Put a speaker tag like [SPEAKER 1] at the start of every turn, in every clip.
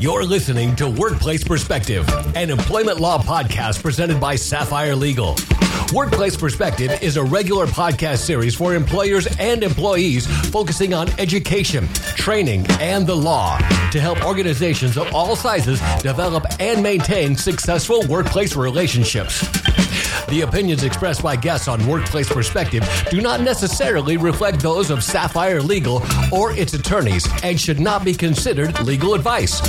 [SPEAKER 1] You're listening to Workplace Perspective, an employment law podcast presented by Sapphire Legal. Workplace Perspective is a regular podcast series for employers and employees focusing on education, training, and the law to help organizations of all sizes develop and maintain successful workplace relationships. The opinions expressed by guests on Workplace Perspective do not necessarily reflect those of Sapphire Legal or its attorneys and should not be considered legal advice.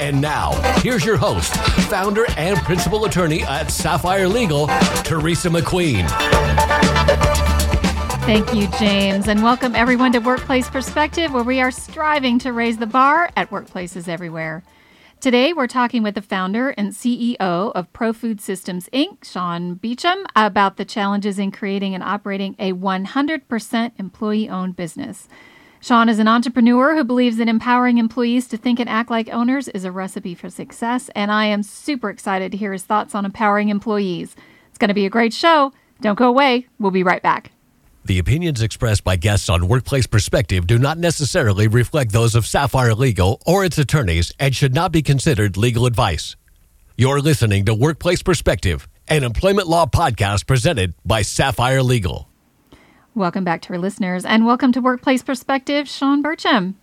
[SPEAKER 1] And now, here's your host, founder and principal attorney at Sapphire Legal, Teresa McQueen.
[SPEAKER 2] Thank you, James, and welcome everyone to Workplace Perspective, where we are striving to raise the bar at workplaces everywhere. Today, we're talking with the founder and CEO of ProFood Systems Inc., Sean Burcham, about the challenges in creating and operating a 100% employee owned business. Sean is an entrepreneur who believes that empowering employees to think and act like owners is a recipe for success, and I am super excited to hear his thoughts on empowering employees. It's going to be a great show. Don't go away. We'll be right back.
[SPEAKER 1] The opinions expressed by guests on Workplace Perspective do not necessarily reflect those of Sapphire Legal or its attorneys and should not be considered legal advice. You're listening to Workplace Perspective, an employment law podcast presented by Sapphire Legal.
[SPEAKER 2] Welcome back to our listeners and welcome to Workplace Perspective, Sean Burcham.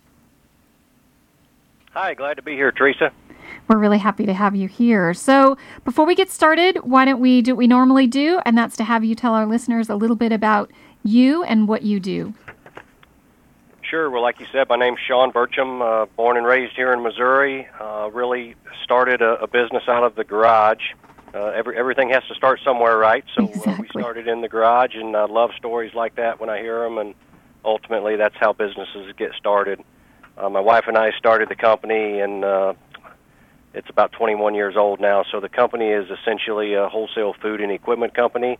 [SPEAKER 3] Hi, glad to be here, Teresa.
[SPEAKER 2] We're really happy to have you here. So, before we get started, why don't we do what we normally do? And that's to have you tell our listeners a little bit about you and what you do.
[SPEAKER 3] Sure. Well, like you said, my name's Sean Burcham, uh, born and raised here in Missouri. Uh, really started a, a business out of the garage. Uh, every, everything has to start somewhere, right? So
[SPEAKER 2] exactly.
[SPEAKER 3] uh, we started in the garage, and I love stories like that when I hear them, and ultimately that's how businesses get started. Uh, my wife and I started the company, and uh, it's about 21 years old now. So the company is essentially a wholesale food and equipment company.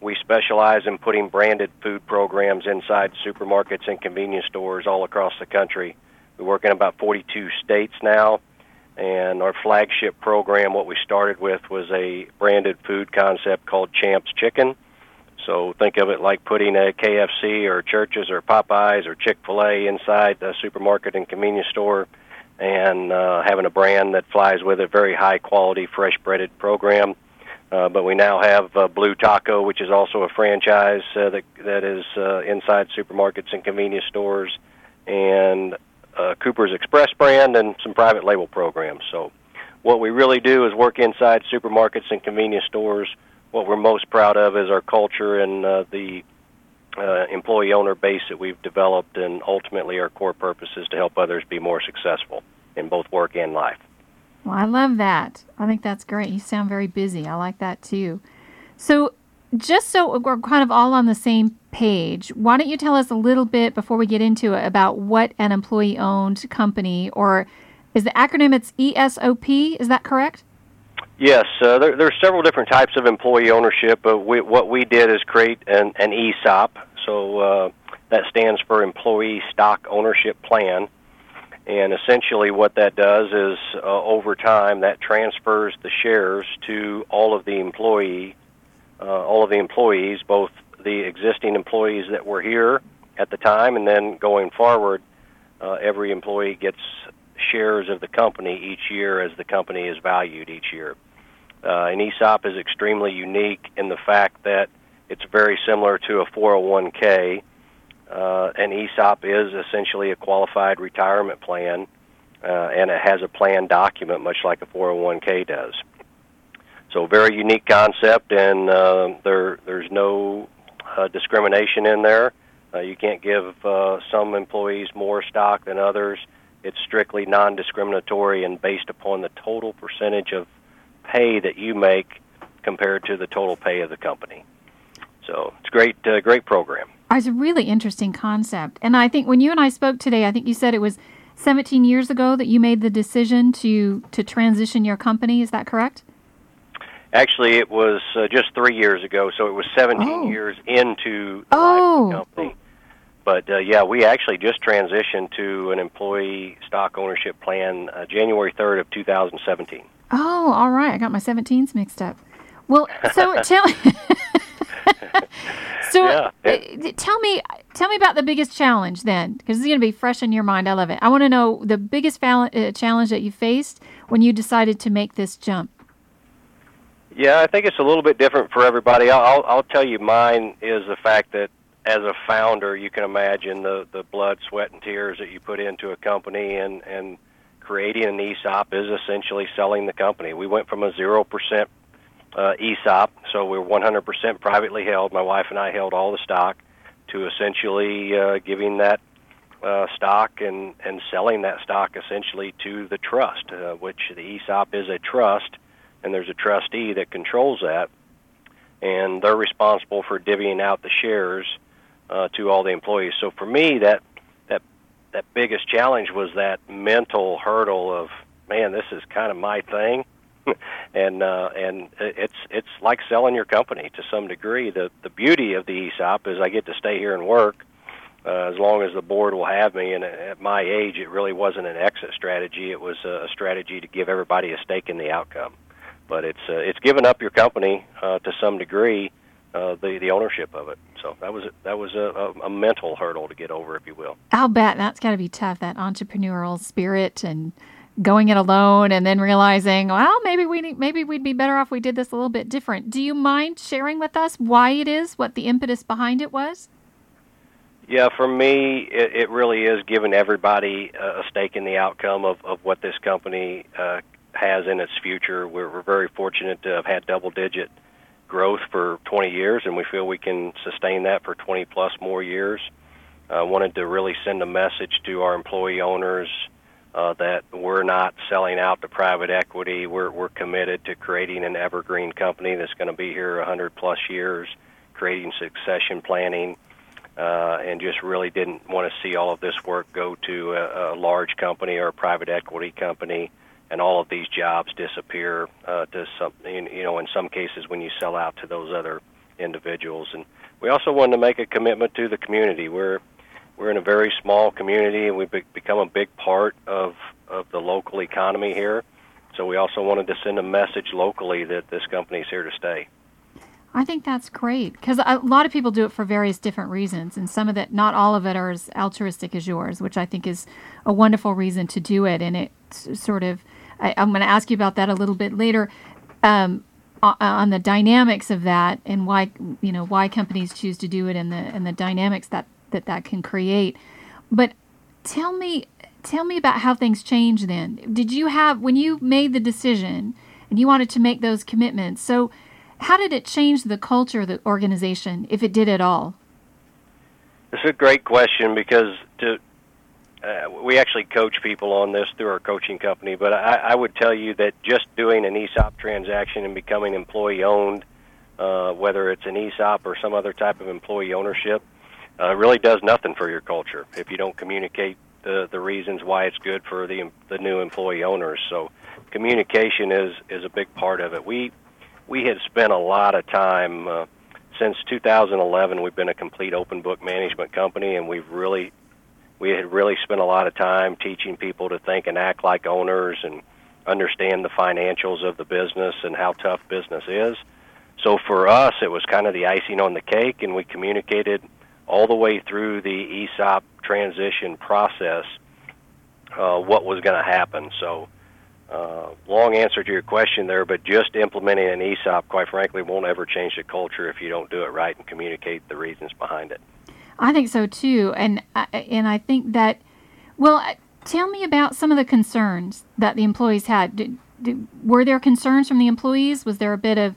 [SPEAKER 3] We specialize in putting branded food programs inside supermarkets and convenience stores all across the country. We work in about 42 states now, and our flagship program, what we started with, was a branded food concept called Champs Chicken. So think of it like putting a KFC or Church's or Popeyes or Chick fil A inside the supermarket and convenience store and uh, having a brand that flies with a very high quality, fresh breaded program. Uh, but we now have uh, Blue Taco, which is also a franchise uh, that that is uh, inside supermarkets and convenience stores, and uh, Cooper's Express brand, and some private label programs. So, what we really do is work inside supermarkets and convenience stores. What we're most proud of is our culture and uh, the uh, employee owner base that we've developed, and ultimately our core purpose is to help others be more successful in both work and life.
[SPEAKER 2] Well, I love that. I think that's great. You sound very busy. I like that too. So, just so we're kind of all on the same page, why don't you tell us a little bit before we get into it about what an employee owned company or is the acronym it's ESOP, is that correct?
[SPEAKER 3] Yes, uh, there, there are several different types of employee ownership. But we, what we did is create an, an ESOP. So uh, that stands for Employee Stock Ownership Plan. And essentially, what that does is, uh, over time, that transfers the shares to all of the employee, uh, all of the employees, both the existing employees that were here at the time, and then going forward, uh, every employee gets shares of the company each year as the company is valued each year. Uh, an ESOP is extremely unique in the fact that it's very similar to a 401k uh, an ESOP is essentially a qualified retirement plan, uh, and it has a plan document much like a 401k does. So, very unique concept, and uh, there there's no uh, discrimination in there. Uh, you can't give uh, some employees more stock than others. It's strictly non-discriminatory and based upon the total percentage of pay that you make compared to the total pay of the company. So it's great, uh, great program.
[SPEAKER 2] It's a really interesting concept. And I think when you and I spoke today, I think you said it was 17 years ago that you made the decision to, to transition your company. Is that correct?
[SPEAKER 3] Actually, it was uh, just three years ago, so it was 17
[SPEAKER 2] Oh.
[SPEAKER 3] years into the
[SPEAKER 2] Oh.
[SPEAKER 3] life of the company. But uh, yeah, we actually just transitioned to an employee stock ownership plan uh, January 3rd of 2017.
[SPEAKER 2] Oh, all right. I got my 17s mixed up. Well, so tell So
[SPEAKER 3] Yeah,
[SPEAKER 2] uh, tell me, tell me about the biggest challenge then, because it's going to be fresh in your mind. I love it. I want to know the biggest uh, challenge that you faced when you decided to make this jump.
[SPEAKER 3] Yeah, I think it's a little bit different for everybody. I'll, I'll, tell you, mine is the fact that as a founder, you can imagine the the blood, sweat, and tears that you put into a company, and and creating an ESOP is essentially selling the company. We went from a zero percent uh, ESOP, so we're 100% privately held. My wife and I held all the stock, to essentially uh, giving that uh, stock and and selling that stock essentially to the trust, uh, which the ESOP is a trust, and there's a trustee that controls that, and they're responsible for divvying out the shares uh, to all the employees. So for me, that that that biggest challenge was that mental hurdle of man, this is kind of my thing, and uh, and it's it's like selling your company to some degree. The the beauty of the ESOP is I get to stay here and work. Uh, as long as the board will have me, and at my age, it really wasn't an exit strategy. It was a strategy to give everybody a stake in the outcome. But it's uh, it's giving up your company uh, to some degree, uh, the the ownership of it. So that was that was a, a, a mental hurdle to get over, if you will.
[SPEAKER 2] I'll bet that's got to be tough. That entrepreneurial spirit and going it alone, and then realizing, well, maybe we need, maybe we'd be better off we did this a little bit different. Do you mind sharing with us why it is, what the impetus behind it was?
[SPEAKER 3] Yeah, for me, it, it really is giving everybody a stake in the outcome of, of what this company uh, has in its future. We're, we're very fortunate to have had double digit growth for 20 years, and we feel we can sustain that for 20 plus more years. I uh, wanted to really send a message to our employee owners uh, that we're not selling out to private equity. We're, we're committed to creating an evergreen company that's going to be here 100 plus years, creating succession planning uh, and just really didn't want to see all of this work go to a, a large company or a private equity company, and all of these jobs disappear uh, to some, you know, in some cases when you sell out to those other individuals. And we also wanted to make a commitment to the community. We're we're in a very small community, and we've become a big part of of the local economy here. So we also wanted to send a message locally that this company is here to stay.
[SPEAKER 2] I think that's great because a lot of people do it for various different reasons, and some of that, not all of it, are as altruistic as yours, which I think is a wonderful reason to do it. And it sort of, I, am going to ask you about that a little bit later, um, on the dynamics of that and why you know why companies choose to do it and the and the dynamics that that that can create. But tell me, tell me about how things change. Then, did you have when you made the decision and you wanted to make those commitments? So how did it change the culture of the organization, if it did at all?
[SPEAKER 3] It's a great question because uh, we actually coach people on this through our coaching company, but I, I would tell you that just doing an ESOP transaction and becoming employee owned, uh, whether it's an ESOP or some other type of employee ownership, uh, really does nothing for your culture if you don't communicate the the reasons why it's good for the the new employee owners. So communication is is a big part of it. We we had spent a lot of time uh, since 2011. We've been a complete open book management company, and we've really we had really spent a lot of time teaching people to think and act like owners and understand the financials of the business and how tough business is. So for us, it was kind of the icing on the cake, and we communicated all the way through the ESOP transition process uh, what was going to happen. So uh, long answer to your question there, but just implementing an ESOP, quite frankly, won't ever change the culture if you don't do it right and communicate the reasons behind it.
[SPEAKER 2] I think so too, and and I think that. Well, uh, tell me about some of the concerns that the employees had. Did, did, were there concerns from the employees? Was there a bit of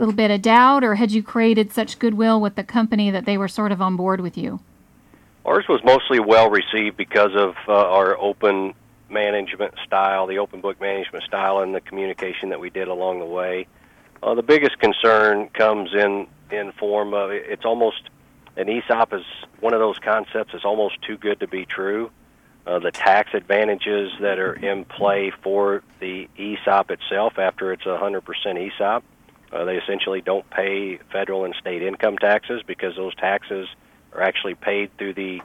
[SPEAKER 2] little bit of doubt, or had you created such goodwill with the company that they were sort of on board with you?
[SPEAKER 3] Ours was mostly well received because of uh, our open management style, the open book management style, and the communication that we did along the way. Uh, the biggest concern comes in in form of it's almost an ESOP is one of those concepts that's almost too good to be true. Uh, the tax advantages that are in play for the ESOP itself after it's a 100% ESOP. Uh, they essentially don't pay federal and state income taxes because those taxes are actually paid through the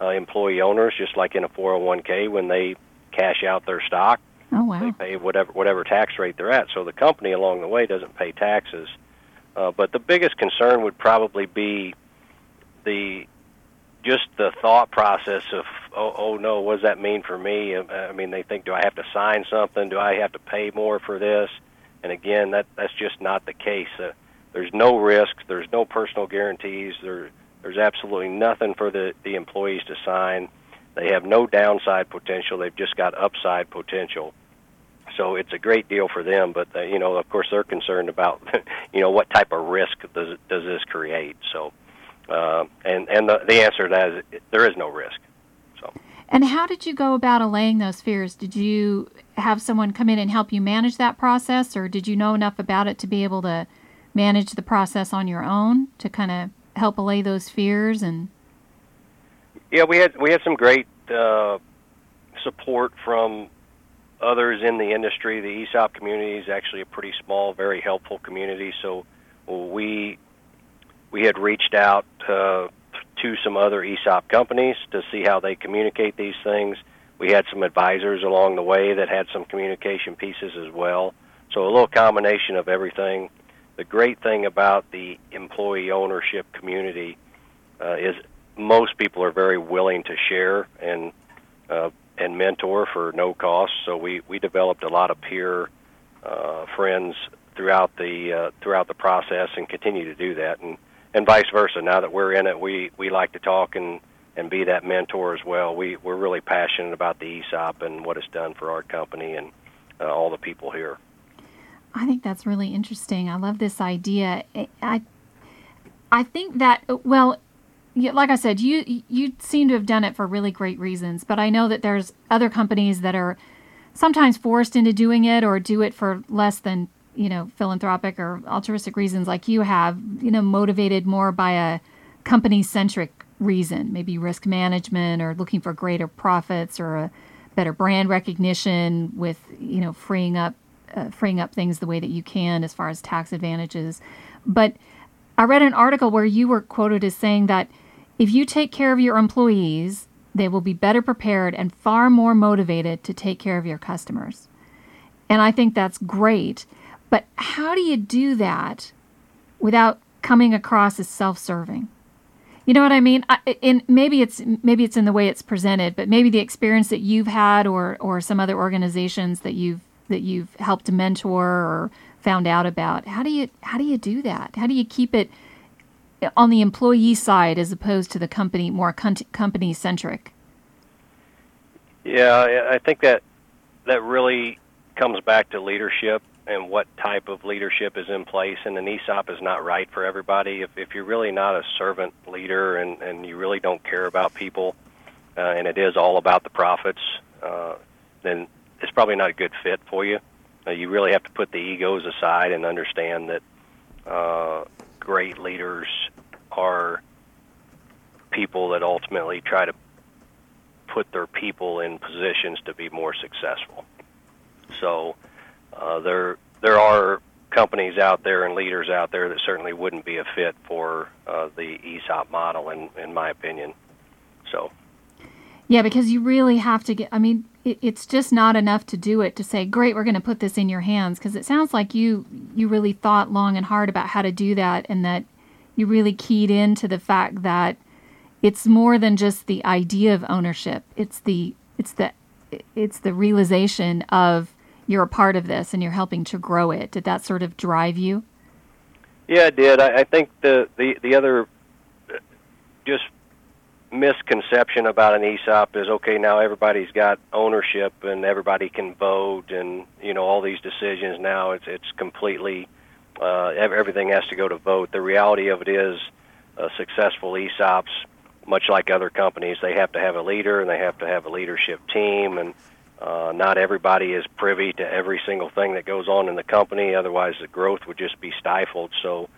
[SPEAKER 3] uh, employee owners, just like in a 401k when they cash out their stock.
[SPEAKER 2] Oh wow!
[SPEAKER 3] They pay whatever whatever tax rate they're at. So the company along the way doesn't pay taxes. Uh, but the biggest concern would probably be the just the thought process of oh, oh no, what does that mean for me? I mean, they think, do I have to sign something? Do I have to pay more for this? And again, that that's just not the case. Uh, there's no risk. There's no personal guarantees. There there's absolutely nothing for the the employees to sign. They have no downside potential. They've just got upside potential. So it's a great deal for them. But uh, you know, of course, they're concerned about you know what type of risk does does this create. So, and and the the answer to that is there is no risk. So.
[SPEAKER 2] And how did you go about allaying those fears? Did you have someone come in and help you manage that process, or did you know enough about it to be able to manage the process on your own to kind of help allay those fears? And
[SPEAKER 3] yeah, we had we had some great uh, support from others in the industry. The ESOP community is actually a pretty small, very helpful community. So we we had reached out uh, to some other ESOP companies to see how they communicate these things. We had some advisors along the way that had some communication pieces as well. So a little combination of everything. The great thing about the employee ownership community uh, is most people are very willing to share and uh, and mentor for no cost. So we we developed a lot of peer uh, friends throughout the uh, throughout the process and continue to do that. And and vice versa. Now that we're in it, we we like to talk and and be that mentor as well. We we're really passionate about the ESOP and what it's done for our company and uh, all the people here.
[SPEAKER 2] I think that's really interesting. I love this idea. I I think that well, like I said, you you seem to have done it for really great reasons, but I know that there's other companies that are sometimes forced into doing it or do it for less than you know philanthropic or altruistic reasons like you have you know motivated more by a company centric reason maybe risk management or looking for greater profits or a better brand recognition with you know freeing up uh, freeing up things the way that you can as far as tax advantages. But i read an article where you were quoted as saying that if you take care of your employees they will be better prepared and far more motivated to take care of your customers. And i think that's great but how do you do that without coming across as self-serving? You know what I mean? I, in maybe it's maybe it's in the way it's presented, but maybe the experience that you've had, or or some other organizations that you've that you've helped mentor or found out about. How do you how do you do that? How do you keep it on the employee side as opposed to the company more company centric?
[SPEAKER 3] Yeah, I think that that really comes back to leadership and what type of leadership is in place. And an ESOP is not right for everybody. If, if you're really not a servant leader and, and you really don't care about people, uh, and it is all about the profits, uh, then it's probably not a good fit for you. Uh, you really have to put the egos aside and understand that uh, great leaders are people that ultimately try to put their people in positions to be more successful. So uh, there there are companies out there and leaders out there that certainly wouldn't be a fit for uh, the ESOP model, in in my opinion. So.
[SPEAKER 2] Yeah, because you really have to get. I mean, it, it's just not enough to do it to say, "Great, we're going to put this in your hands." Because it sounds like you you really thought long and hard about how to do that, and that you really keyed into the fact that it's more than just the idea of ownership. It's the it's the it's the realization of you're a part of this and you're helping to grow it. Did that sort of drive you?
[SPEAKER 3] Yeah, it did. I, I think the, the the other just misconception about an ESOP is okay. Now everybody's got ownership and everybody can vote, and you know all these decisions. Now it's it's completely uh, everything has to go to vote. The reality of it is, uh, successful ESOPs, much like other companies, they have to have a leader and they have to have a leadership team and uh, not everybody is privy to every single thing that goes on in the company. Otherwise, the growth would just be stifled. So,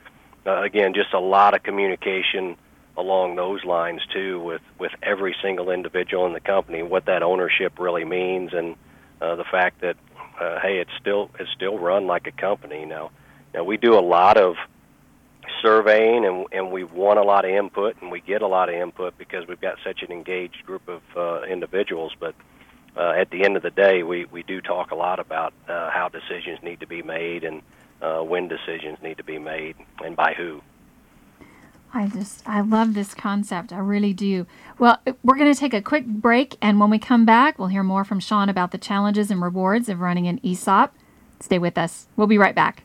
[SPEAKER 3] uh, again, just a lot of communication along those lines too, with with every single individual in the company, what that ownership really means, and uh, the fact that uh, hey, it's still it's still run like a company now. Now we do a lot of surveying and and we want a lot of input and we get a lot of input because we've got such an engaged group of uh, individuals, but uh, at the end of the day, we, we do talk a lot about uh, how decisions need to be made and uh, when decisions need to be made and by who.
[SPEAKER 2] I just, I love this concept. I really do. Well, we're going to take a quick break, and when we come back, we'll hear more from Sean about the challenges and rewards of running an ESOP. Stay with us. We'll be right back.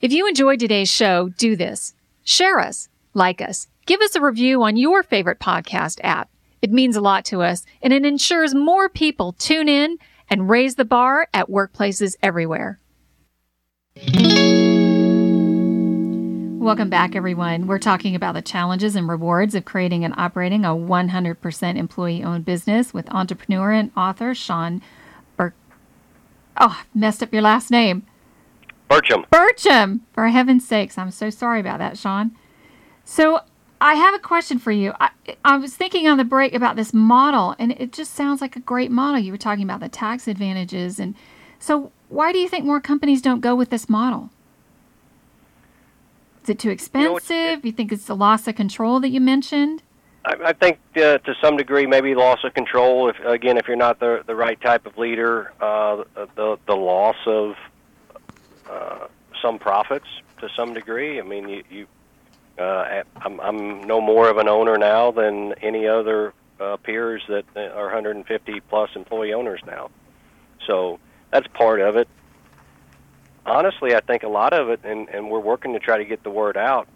[SPEAKER 2] If you enjoyed today's show, do this. Share us, like us, give us a review on your favorite podcast app. It means a lot to us, and it ensures more people tune in and raise the bar at workplaces everywhere. Welcome back, everyone. We're talking about the challenges and rewards of creating and operating a 100% employee owned business with entrepreneur and author Sean Burke. Oh, messed up your last name.
[SPEAKER 3] Burcham.
[SPEAKER 2] Burcham, for heaven's sakes. I'm so sorry about that, Sean. So, I have a question for you. I, I, was thinking on the break about this model, and it just sounds like a great model. You were talking about the tax advantages. And so, why do you think more companies don't go with this model? Is it too expensive? You, know, you think it's the loss of control that you mentioned?
[SPEAKER 3] I, I think uh, to some degree, maybe loss of control. If again, if you're not the the right type of leader, uh, the the loss of uh, some profits to some degree. I mean, you, you uh, I'm, I'm no more of an owner now than any other uh, peers that are 150 plus employee owners now. So that's part of it. Honestly, I think a lot of it, and, and we're working to try to get the word out.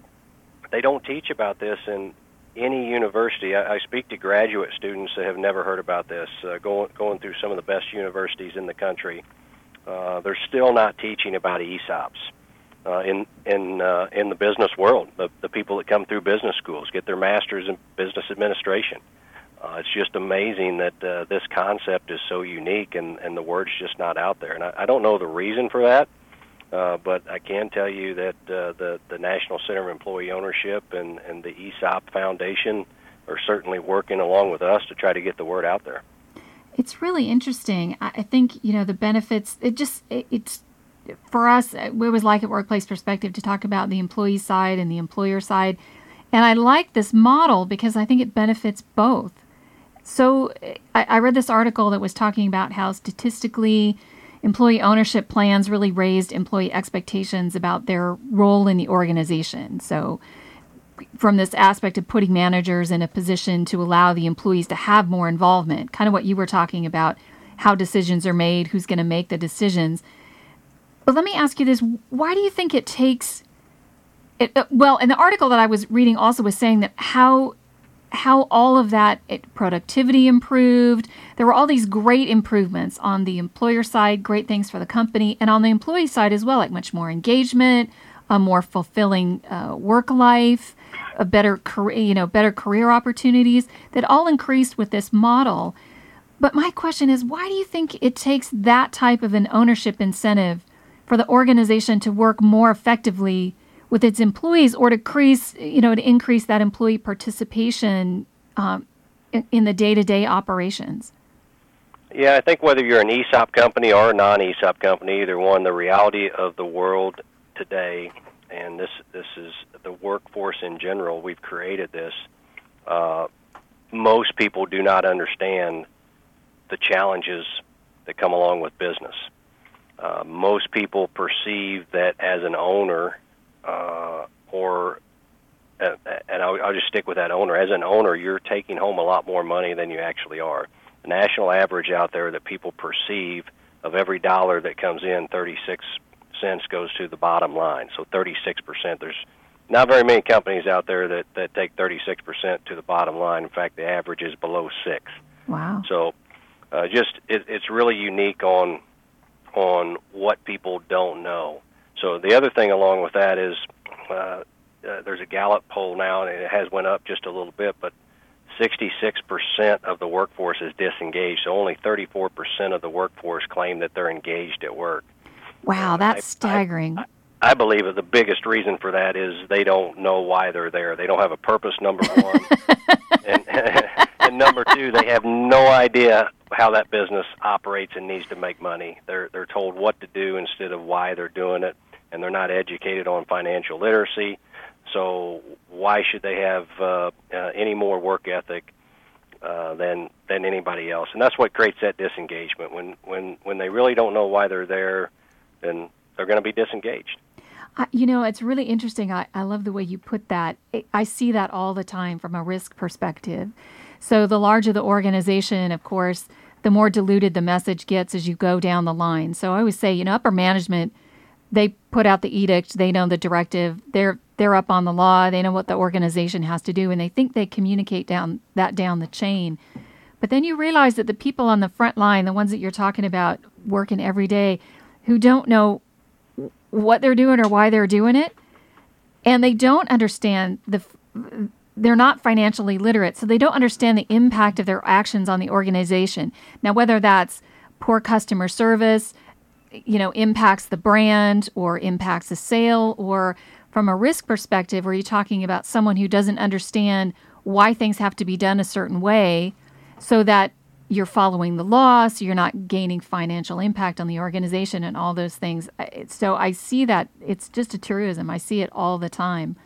[SPEAKER 3] They don't teach about this in any university. I, I speak to graduate students that have never heard about this, uh, going going through some of the best universities in the country uh, they're still not teaching about ESOPs uh, in in uh, in the business world. The, the people that come through business schools get their masters in business administration. Uh, it's just amazing that uh, this concept is so unique and, and the word's just not out there. And I, I don't know the reason for that, uh, but I can tell you that uh, the the National Center of Employee Ownership and, and the ESOP Foundation are certainly working along with us to try to get the word out there.
[SPEAKER 2] It's really interesting. I think you know the benefits. It just it, it's for us. Uh, we always like at Workplace Perspective to talk about the employee side and the employer side, and I like this model because I think it benefits both. So I, I read this article that was talking about how statistically employee ownership plans really raised employee expectations about their role in the organization. So from this aspect of putting managers in a position to allow the employees to have more involvement, kind of what you were talking about, how decisions are made, who's going to make the decisions. But let me ask you this why do you think it takes it, uh, well, and the article that I was reading also was saying that how how all of that it, productivity improved. There were all these great improvements on the employer side, great things for the company, and on the employee side as well, like much more engagement, a more fulfilling uh, work life, a better career, you know, better career opportunities that all increased with this model. But my question is, why do you think it takes that type of an ownership incentive for the organization to work more effectively with its employees, or to increase, you know, to increase that employee participation um, in, in the day-to-day operations?
[SPEAKER 3] Yeah, I think whether you're an ESOP company or a non-ESOP company, either one, the reality of the world today, and this this is the workforce in general. We've created this. Uh, most people do not understand the challenges that come along with business. Uh, most people perceive that as an owner, uh, or uh, and I'll, I'll just stick with that owner. As an owner, you're taking home a lot more money than you actually are. The national average out there that people perceive of every dollar that comes in, 36 cents goes to the bottom line. So 36%. There's not very many companies out there that, that take 36% to the bottom line. In fact, the average is below 6.
[SPEAKER 2] Wow.
[SPEAKER 3] So uh, just it, it's really unique on on what people don't know. So the other thing along with that is uh, uh, there's a Gallup poll now, and it has went up just a little bit, but 66% of the workforce is disengaged. So only 34% of the workforce claim that they're engaged at work.
[SPEAKER 2] Wow, that's I, staggering.
[SPEAKER 3] I, I believe the biggest reason for that is they don't know why they're there. They don't have a purpose, number one. and, and number two, they have no idea how that business operates and needs to make money. They're they're told what to do instead of why they're doing it, and they're not educated on financial literacy. So why should they have uh, uh, any more work ethic uh, than than anybody else? And that's what creates that disengagement. When when when they really don't know why they're there, then they're going to be disengaged.
[SPEAKER 2] I, you know, it's really interesting. I, I love the way you put that. I see that all the time from a risk perspective. So, the larger the organization, of course, the more diluted the message gets as you go down the line. So, I always say, you know, upper management, they put out the edict, they know the directive, they're they're up on the law, they know what the organization has to do, and they think they communicate down that down the chain. But then you realize that the people on the front line, the ones that you're talking about working every day, who don't know what they're doing or why they're doing it, and they don't understand the they're not financially literate, so they don't understand the impact of their actions on the organization. Now, whether that's poor customer service, you know, impacts the brand or impacts a sale, or from a risk perspective, where you're talking about someone who doesn't understand why things have to be done a certain way so that you're following the law, so you're not gaining financial impact on the organization and all those things. So I see that it's just a truism. I see it all the time.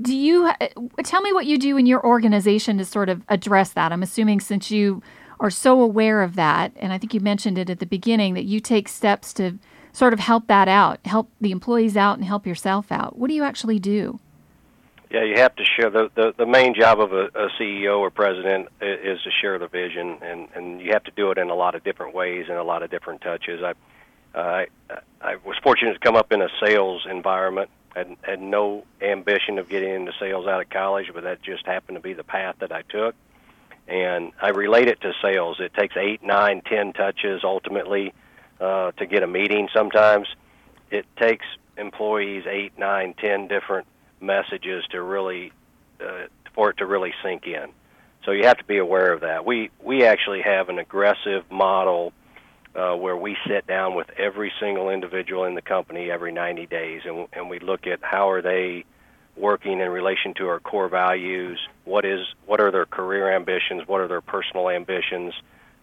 [SPEAKER 2] Do you uh, tell me what you do in your organization to sort of address that? I'm assuming since you are so aware of that, and I think you mentioned it at the beginning, that you take steps to sort of help that out, help the employees out, and help yourself out. What do you actually do?
[SPEAKER 3] Yeah, you have to share the the, the main job of a, a CEO or president is, to share the vision, and and you have to do it in a lot of different ways and a lot of different touches. I uh, I, I was fortunate to come up in a sales environment. Had had no ambition of getting into sales out of college, but that just happened to be the path that I took. And I relate it to sales. It takes eight, nine, ten touches ultimately uh, to get a meeting. Sometimes it takes employees eight, nine, ten different messages to really uh, for it to really sink in. So you have to be aware of that. We we actually have an aggressive model uh, where we sit down with every single individual in the company every 90 days, and and we look at how are they working in relation to our core values. What is what are their career ambitions? What are their personal ambitions?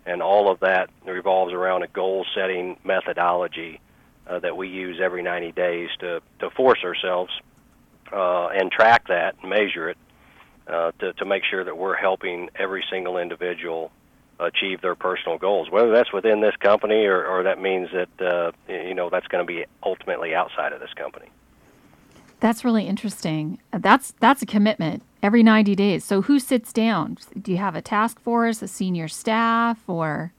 [SPEAKER 3] And all of that revolves around a goal setting methodology uh, that we use every 90 days to to force ourselves uh, and track that and measure it uh, to, to make sure that we're helping every single individual achieve their personal goals, whether that's within this company or, or that means that uh, you know that's going to be ultimately outside of this company.
[SPEAKER 2] That's really interesting. That's that's a commitment every 90 days. So who sits down? Do you have a task force, a senior staff, or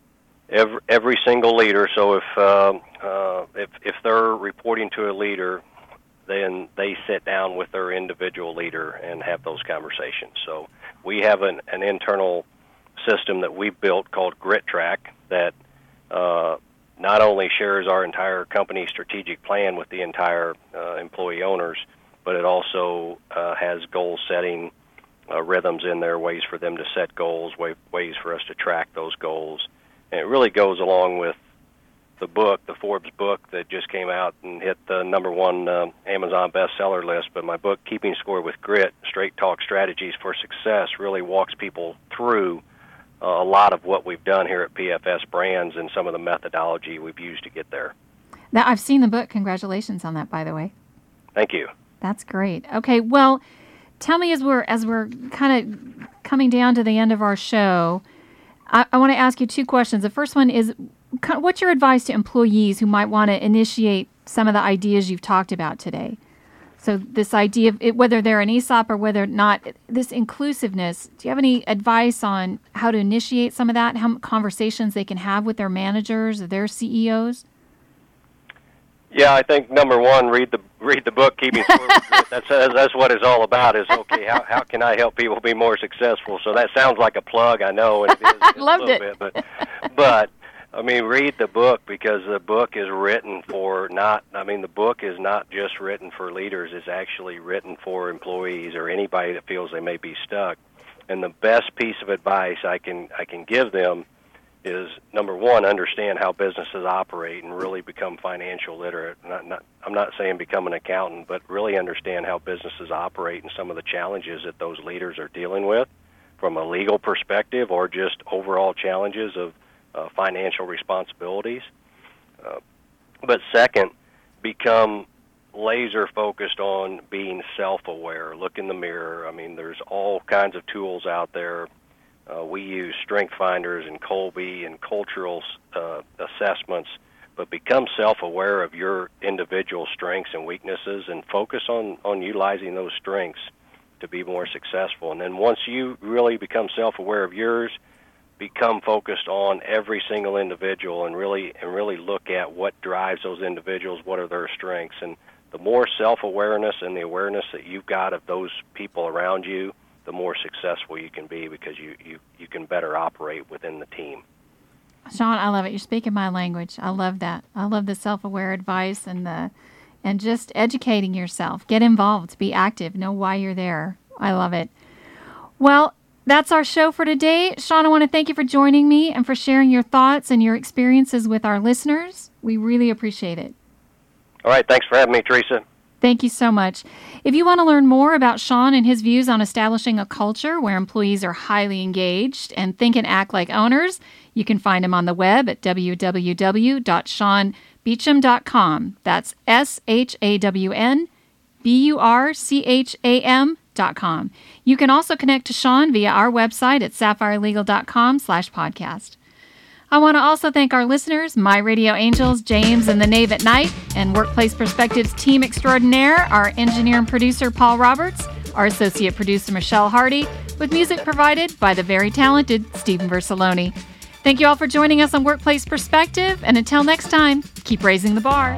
[SPEAKER 3] every every single leader? So if uh, uh, if if they're reporting to a leader, then they sit down with their individual leader and have those conversations. So we have an, an internal system that we built called Grit Track that uh, not only shares our entire company strategic plan with the entire uh, employee owners, but it also uh, has goal setting uh, rhythms in there, ways for them to set goals, way, ways for us to track those goals. And it really goes along with the book, the Forbes book that just came out and hit the number one uh, Amazon bestseller list. But my book, Keeping Score with Grit: Straight Talk Strategies for Success, really walks people through uh, a lot of what we've done here at PFS Brands and some of the methodology we've used to get there.
[SPEAKER 2] Now, I've seen the book. Congratulations on that, by the way.
[SPEAKER 3] Thank you.
[SPEAKER 2] That's great. Okay, well, tell me as we're as we're kind of coming down to the end of our show. I, I want to ask you two questions. The first one is what's your advice to employees who might want to initiate some of the ideas you've talked about today? So this idea of it, whether they're an ESOP or whether or not, this inclusiveness. Do you have any advice on how to initiate some of that? How conversations they can have with their managers or their CEOs?
[SPEAKER 3] Yeah, I think number one, read the read the book, keeping that's that's what it's all about. Is okay. How how can I help people be more successful? So that sounds like a plug, I know.
[SPEAKER 2] And it is, Loved
[SPEAKER 3] it.
[SPEAKER 2] Bit,
[SPEAKER 3] but but I mean, read the book because the book is written for not. I mean, the book is not just written for leaders. It's actually written for employees or anybody that feels they may be stuck. And the best piece of advice I can I can give them is number one, understand how businesses operate and really become financial literate. Not, not, I'm not saying become an accountant, but really understand how businesses operate and some of the challenges that those leaders are dealing with from a legal perspective or just overall challenges of uh, financial responsibilities. Uh, but second, become laser focused on being self aware. Look in the mirror. I mean, there's all kinds of tools out there uh, we use strength finders and Kolbe and cultural uh, assessments, but become self-aware of your individual strengths and weaknesses, and focus on on utilizing those strengths to be more successful. And then once you really become self-aware of yours, become focused on every single individual and really and really look at what drives those individuals, what are their strengths, and the more self-awareness and the awareness that you've got of those people around you the more successful you can be because you, you, you can better operate within the team.
[SPEAKER 2] Sean, I love it. You're speaking my language. I love that. I love the self-aware advice and the and just educating yourself. Get involved, be active, know why you're there. I love it. Well, that's our show for today. Sean, I want to thank you for joining me and for sharing your thoughts and your experiences with our listeners. We really appreciate it.
[SPEAKER 3] All right, thanks for having me, Teresa.
[SPEAKER 2] Thank you so much. If you want to learn more about Sean and his views on establishing a culture where employees are highly engaged and think and act like owners, you can find him on the web at www.shawnburcham.com. That's S H A W N B U R C H A You can also connect to Sean via our website at sapphirelegal.com slash podcast. I want to also thank our listeners, my radio angels, James and the Knave at Night, and Workplace Perspectives team extraordinaire, our engineer and producer, Paul Roberts, our associate producer, Michelle Hardy, with music provided by the very talented Stephen Versaloni. Thank you all for joining us on Workplace Perspective, and until next time, keep raising the bar.